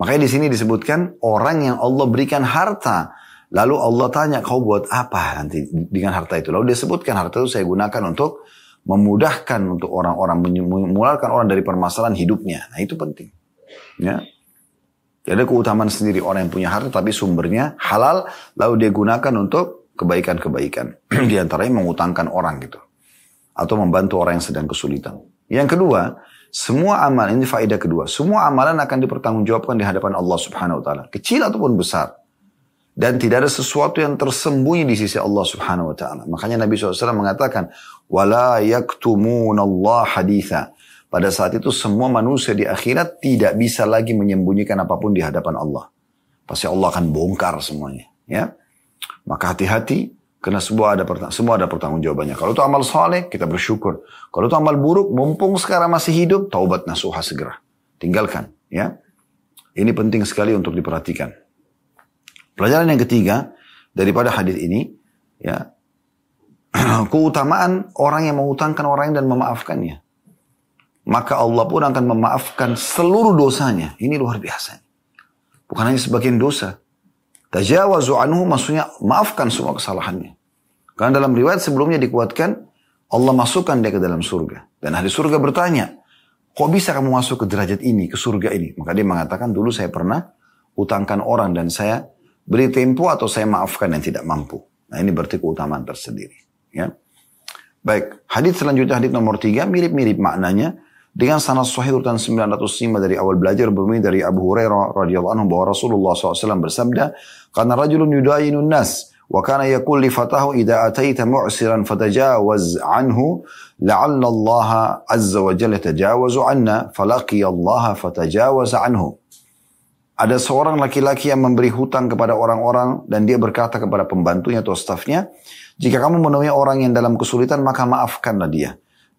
Makanya di sini disebutkan orang yang Allah berikan harta. Lalu Allah tanya, kau buat apa nanti dengan harta itu? Lalu dia sebutkan harta itu saya gunakan untuk memudahkan untuk orang-orang, mengeluarkan orang dari permasalahan hidupnya. Nah itu penting. Ya. Jadi keutamaan sendiri orang yang punya harta tapi sumbernya halal lalu dia gunakan untuk kebaikan-kebaikan. Di antaranya mengutangkan orang gitu. Atau membantu orang yang sedang kesulitan. Yang kedua, semua amalan ini faedah kedua. Semua amalan akan dipertanggungjawabkan di hadapan Allah Subhanahu wa taala, kecil ataupun besar. Dan tidak ada sesuatu yang tersembunyi di sisi Allah Subhanahu wa taala. Makanya Nabi SAW mengatakan, "Wala Allah haditha." Pada saat itu semua manusia di akhirat tidak bisa lagi menyembunyikan apa pun di hadapan Allah. Pasti Allah akan bongkar semuanya, ya. Maka hati-hati karena semua ada semua ada pertanggung jawabannya. Kalau itu amal soleh, kita bersyukur. Kalau itu amal buruk, mumpung sekarang masih hidup, taubat nasuha segera. Tinggalkan, ya. Ini penting sekali untuk diperhatikan. Pelajaran yang ketiga daripada hadis ini, ya, keutamaan orang yang mengutangkan orang dan memaafkannya. Maka Allah pun akan memaafkan seluruh dosanya. Ini luar biasa. Bukan hanya sebagian dosa. Tajawazu anhu maksudnya maafkan semua kesalahannya. Karena dalam riwayat sebelumnya dikuatkan Allah masukkan dia ke dalam surga. Dan ahli surga bertanya, kok bisa kamu masuk ke derajat ini, ke surga ini? Maka dia mengatakan dulu saya pernah utangkan orang dan saya beri tempo atau saya maafkan yang tidak mampu. Nah ini berarti keutamaan tersendiri. Ya. Baik, hadis selanjutnya hadis nomor tiga mirip-mirip maknanya dengan sanad sahih urutan 905 dari awal belajar berbunyi dari Abu Hurairah radhiyallahu anhu bahwa Rasulullah SAW bersabda, "Karena rajulun yudayinun nas wa kana yaqul li fatahu idza ataita mu'siran fatajawaz anhu la'alla Allah azza wa jalla tajawazu anna falaqiya Allah fatajawaz anhu." Ada seorang laki-laki yang memberi hutang kepada orang-orang dan dia berkata kepada pembantunya atau stafnya, jika kamu menemui orang yang dalam kesulitan, maka maafkanlah dia.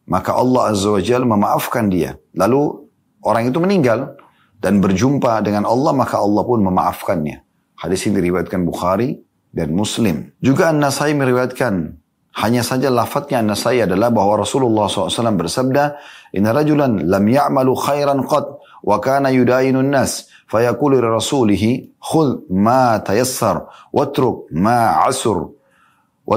Maka Allah Azza wa Jal memaafkan dia. Lalu orang itu meninggal dan berjumpa dengan Allah maka Allah pun memaafkannya. Hadis ini diriwayatkan Bukhari dan Muslim. Juga An-Nasai meriwayatkan hanya saja lafadznya An-Nasai adalah bahwa Rasulullah SAW bersabda, Inna rajulan lam ya'malu khairan qad wa kana yudainun nas fayaqulu rasulihi khul ma tayassar watruk ma asur wa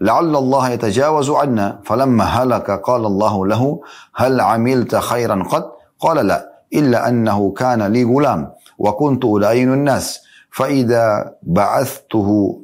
لعل الله يتجاوز عنا. فلما هلك قال الله له هل عملت خيرا قد قال لا إلا أنه كان لي غلام وكنت أدين الناس. فإذا بعثته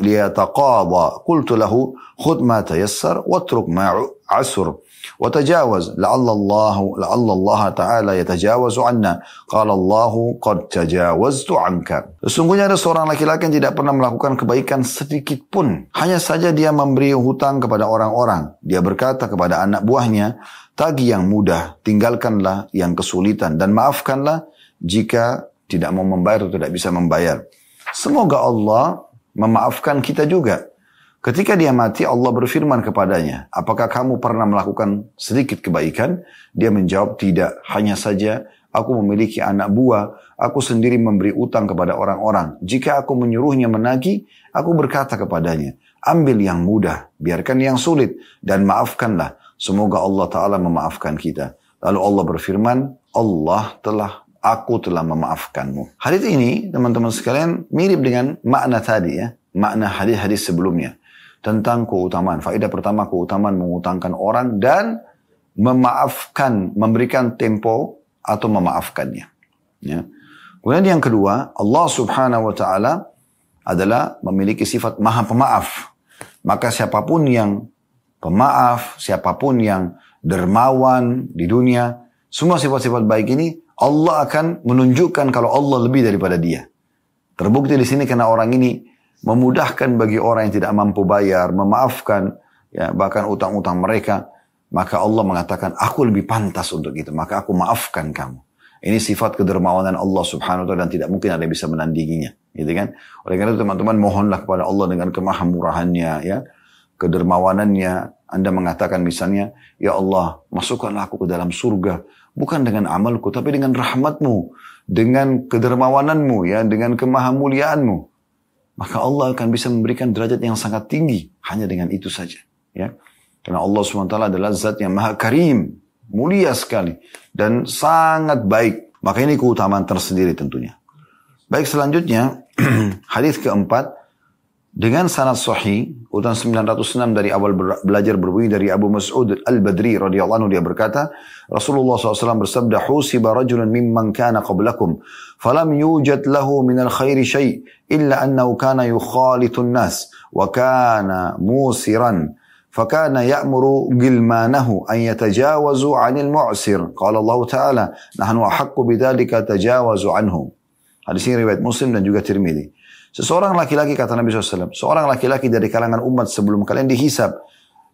ليتقاضى قلت له خذ ما تيسر واترك ما عسر. wa tajawaz la'allallahu الله تعالى يتجاوز عنا. قال الله قد تجاوزت عنك. sesungguhnya ada seorang laki-laki yang tidak pernah melakukan kebaikan sedikit pun. Hanya saja dia memberi hutang kepada orang-orang. Dia berkata kepada anak buahnya tagi yang mudah tinggalkanlah yang kesulitan dan maafkanlah jika tidak mau membayar atau tidak bisa membayar. Semoga Allah memaafkan kita juga. Ketika dia mati, Allah berfirman kepadanya, apakah kamu pernah melakukan sedikit kebaikan? Dia menjawab, tidak. Hanya saja aku memiliki anak buah, aku sendiri memberi utang kepada orang-orang. Jika aku menyuruhnya menagih, aku berkata kepadanya, ambil yang mudah, biarkan yang sulit, dan maafkanlah. Semoga Allah Ta'ala memaafkan kita. Lalu Allah berfirman, Allah telah aku telah memaafkanmu. Hadis ini, teman-teman sekalian, mirip dengan makna tadi ya, makna hadis-hadis sebelumnya tentang keutamaan. Faedah pertama keutamaan mengutangkan orang dan memaafkan, memberikan tempo atau memaafkannya. Ya. Kemudian yang kedua, Allah subhanahu wa ta'ala adalah memiliki sifat maha pemaaf. Maka siapa pun yang pemaaf, siapa pun yang dermawan di dunia, semua sifat-sifat baik ini, Allah akan menunjukkan kalau Allah lebih daripada dia. Terbukti di sini karena orang ini memudahkan bagi orang yang tidak mampu bayar, memaafkan ya bahkan utang-utang mereka, maka Allah mengatakan aku lebih pantas untuk itu, maka aku maafkan kamu. Ini sifat kedermawanan Allah Subhanahu wa taala dan tidak mungkin ada yang bisa menandinginya, gitu kan? Oleh karena itu teman-teman mohonlah kepada Allah dengan kemahamurahannya ya, kedermawanannya. Anda mengatakan misalnya, Ya Allah, masukkanlah aku ke dalam surga. Bukan dengan amalku, tapi dengan rahmatmu. Dengan kedermawananmu, ya, dengan kemahamuliaanmu maka Allah akan bisa memberikan derajat yang sangat tinggi hanya dengan itu saja. Ya, karena Allah swt adalah Zat yang Maha Karim, mulia sekali dan sangat baik. Maka ini keutamaan tersendiri tentunya. Baik selanjutnya hadis keempat dengan sanad sahih, urutan 906 dari awal belajar berbunyi dari Abu Mas'ud Al-Badri radhiyallahu anhu dia berkata, Rasulullah SAW bersabda, "Husiba rajulun mimman kana qablakum, falam yujad lahu min al-khairi syai' illa annahu kana yukhalitun nas wa kana musiran." فكان يأمر غلمانه أن يتجاوزوا عن المعسر قال الله تعالى نحن أحق بذلك تجاوزوا عنه Hadis ini riwayat Muslim dan juga Tirmidzi. Seseorang laki-laki kata Nabi SAW, seorang laki-laki dari kalangan umat sebelum kalian dihisap.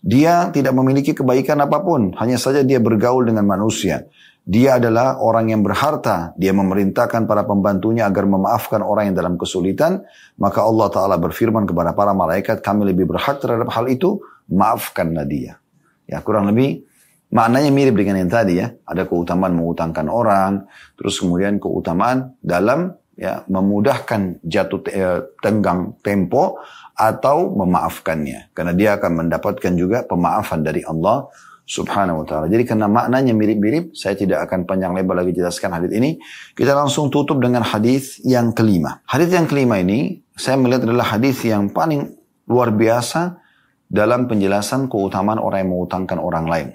Dia tidak memiliki kebaikan apa pun, hanya saja dia bergaul dengan manusia. Dia adalah orang yang berharta, dia memerintahkan para pembantunya agar memaafkan orang yang dalam kesulitan, maka Allah Ta'ala berfirman kepada para malaikat, kami lebih berhak terhadap hal itu, maafkanlah dia. Ya kurang lebih maknanya mirip dengan yang tadi ya, ada keutamaan mengutangkan orang, terus kemudian keutamaan dalam ya memudahkan jatuh eh, tenggang tempo atau memaafkannya karena dia akan mendapatkan juga pemaafan dari Allah subhanahu wa ta'ala. Jadi karena maknanya mirip-mirip, saya tidak akan panjang lebar lagi jelaskan hadis ini. Kita langsung tutup dengan hadis yang kelima. Hadis yang kelima ini, saya melihat adalah hadis yang paling luar biasa dalam penjelasan keutamaan orang yang mengutangkan orang lain.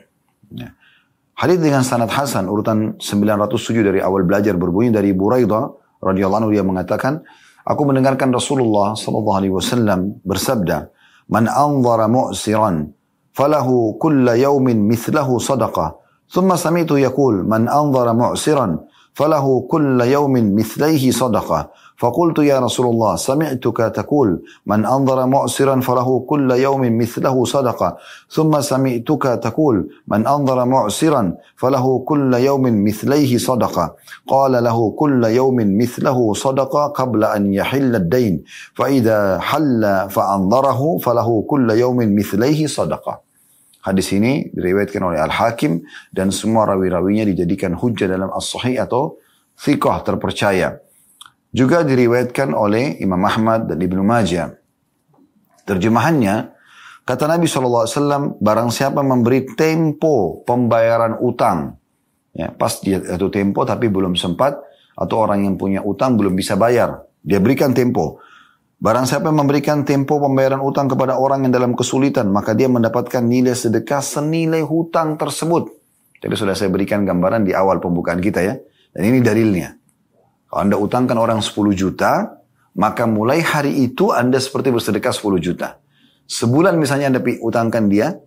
Ya. Hadis dengan sanad Hasan urutan 907 dari awal belajar berbunyi dari Buraidah radhiyallahu anhu dia mengatakan, aku mendengarkan Rasulullah sallallahu alaihi wasallam bersabda, "Man anzara mu'siran falahu kulla yawmin mithlahu sadaqah." Thumma sami'tu yaqul, "Man anzara mu'siran falahu kulla yawmin mithlaihi sadaqah." فقلت يا رسول الله سمعتك تقول من أنظر معسرا فله كل يوم مثله صدقة ثم سمعتك تقول من أنظر معسرا فله كل يوم مثليه صدقة قال له كل يوم مثله صدقة قبل أن يحل الدين فإذا حل فأنظره فله كل يوم مثليه صدقة Hadis ini diriwayatkan oleh Al-Hakim dan semua rawi-rawinya dijadikan hujah dalam as-sahih atau thiqah terpercaya. Juga diriwayatkan oleh Imam Ahmad dan Ibnu Majah. Terjemahannya, kata Nabi SAW, barang siapa memberi tempo pembayaran utang, ya, pas dia jatuh tempo tapi belum sempat, atau orang yang punya utang belum bisa bayar, dia berikan tempo. Barang siapa yang memberikan tempo pembayaran utang kepada orang yang dalam kesulitan, maka dia mendapatkan nilai sedekah senilai hutang tersebut. Jadi sudah saya berikan gambaran di awal pembukaan kita ya. Dan ini dalilnya. Kalau Anda utangkan orang 10 juta, maka mulai hari itu Anda seperti bersedekah 10 juta. Sebulan misalnya Anda utangkan dia,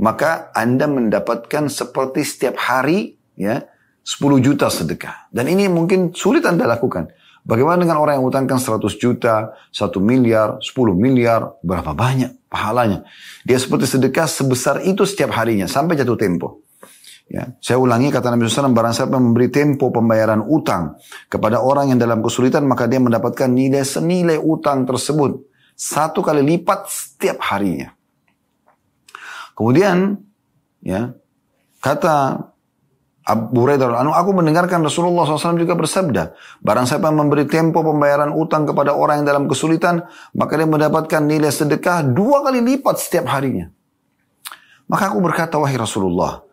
maka Anda mendapatkan seperti setiap hari ya 10 juta sedekah. Dan ini mungkin sulit Anda lakukan. Bagaimana dengan orang yang utangkan 100 juta, 1 miliar, 10 miliar, berapa banyak pahalanya. Dia seperti sedekah sebesar itu setiap harinya sampai jatuh tempo. Ya, saya ulangi kata Nabi SAW, barang siapa memberi tempo pembayaran utang kepada orang yang dalam kesulitan, maka dia mendapatkan nilai senilai utang tersebut. Satu kali lipat setiap harinya. Kemudian, ya, kata Abu Hurairah anu aku mendengarkan Rasulullah SAW juga bersabda, barang siapa memberi tempo pembayaran utang kepada orang yang dalam kesulitan, maka dia mendapatkan nilai sedekah dua kali lipat setiap harinya. Maka aku berkata, wahai Rasulullah,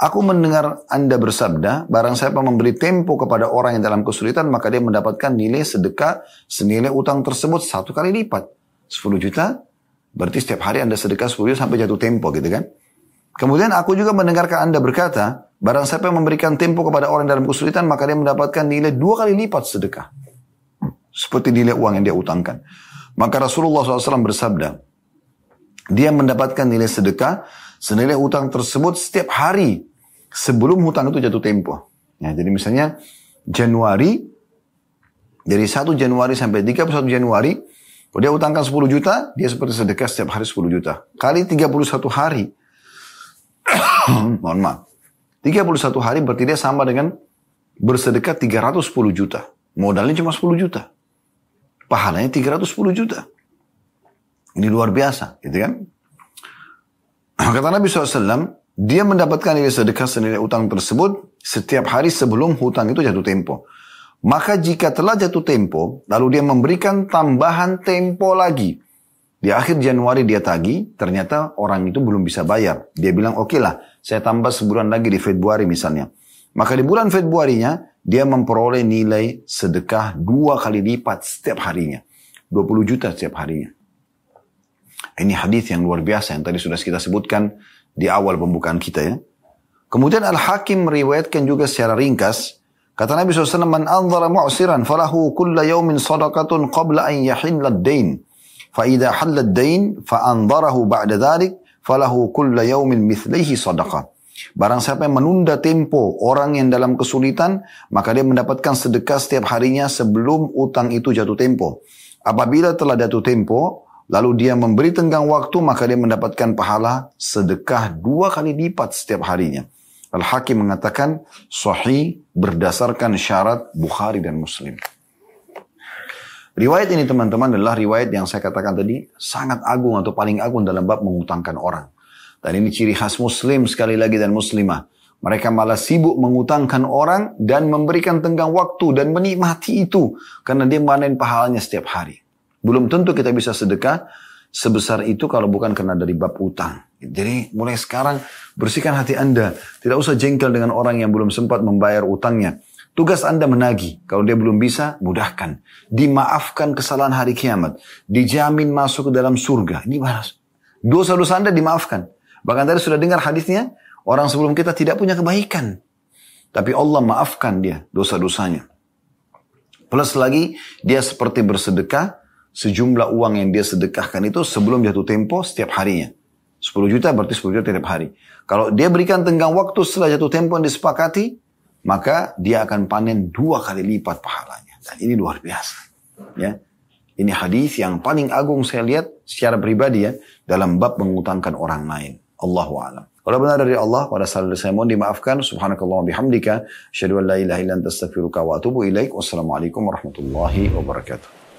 Aku mendengar Anda bersabda, barang siapa memberi tempo kepada orang yang dalam kesulitan, maka dia mendapatkan nilai sedekah senilai utang tersebut satu kali lipat. 10 juta, berarti setiap hari Anda sedekah 10 juta sampai jatuh tempo gitu kan. Kemudian aku juga mendengarkan Anda berkata, barang siapa yang memberikan tempo kepada orang dalam kesulitan, maka dia mendapatkan nilai dua kali lipat sedekah. Seperti nilai uang yang dia utangkan. Maka Rasulullah SAW bersabda, dia mendapatkan nilai sedekah senilai utang tersebut setiap hari sebelum hutang itu jatuh tempo. Ya, jadi misalnya Januari, dari 1 Januari sampai 31 Januari, kalau dia utangkan 10 juta, dia seperti sedekah setiap hari 10 juta. Kali 31 hari, mohon maaf, 31 hari berarti dia sama dengan bersedekah 310 juta. Modalnya cuma 10 juta. Pahalanya 310 juta. Ini luar biasa, gitu kan? Kata Nabi SAW, dia mendapatkan nilai sedekah senilai utang tersebut setiap hari sebelum hutang itu jatuh tempo. Maka jika telah jatuh tempo, lalu dia memberikan tambahan tempo lagi. Di akhir Januari dia tagih, ternyata orang itu belum bisa bayar. Dia bilang, oke okay lah, saya tambah sebulan lagi di Februari misalnya. Maka di bulan Februarinya, dia memperoleh nilai sedekah dua kali lipat setiap harinya. 20 juta setiap harinya. Ini hadis yang luar biasa yang tadi sudah kita sebutkan di awal pembukaan kita ya. Kemudian Al-Hakim meriwayatkan juga secara ringkas, kata Nabi SAW, Man anzara mu'siran falahu kulla yaumin sadaqatun qabla an yahilla ad-dain. Fa'idha halla ad-dain fa'anzarahu ba'da dhalik falahu kulla yaumin mithlihi sadaqah. Barang siapa yang menunda tempo orang yang dalam kesulitan, maka dia mendapatkan sedekah setiap harinya sebelum utang itu jatuh tempo. Apabila telah jatuh tempo, lalu dia memberi tenggang waktu, maka dia mendapatkan pahala sedekah dua kali lipat setiap harinya. Al-Hakim mengatakan sahih berdasarkan syarat Bukhari dan Muslim. Riwayat ini teman-teman adalah riwayat yang saya katakan tadi sangat agung atau paling agung dalam bab mengutangkan orang. Dan ini ciri khas muslim sekali lagi dan muslimah. Mereka malah sibuk mengutangkan orang dan memberikan tenggang waktu dan menikmati itu. Karena dia manen pahalanya setiap hari. Belum tentu kita bisa sedekah sebesar itu kalau bukan karena dari bab utang. Jadi mulai sekarang bersihkan hati Anda. Tidak usah jengkel dengan orang yang belum sempat membayar utangnya. Tugas Anda menagih. Kalau dia belum bisa, mudahkan. Dimaafkan kesalahan hari kiamat. Dijamin masuk ke dalam surga. Ini balas. Dosa-dosa Anda dimaafkan. Bahkan tadi sudah dengar hadisnya, orang sebelum kita tidak punya kebaikan. Tapi Allah maafkan dia dosa-dosanya. Plus lagi, dia seperti bersedekah, sejumlah uang yang dia sedekahkan itu sebelum jatuh tempo setiap harinya. 10 juta berarti 10 juta tiap hari. Kalau dia berikan tenggang waktu setelah jatuh tempo yang disepakati, maka dia akan panen dua kali lipat pahalanya. Dan ini luar biasa. Ya. Ini hadis yang paling agung saya lihat secara pribadi ya dalam bab mengutangkan orang lain. Allahu a'lam. Kalau benar dari Allah pada saat saya mohon dimaafkan. Subhanakallah bihamdika. Asyhadu an la ilaha wa atubu ilaik. Wassalamualaikum warahmatullahi wabarakatuh.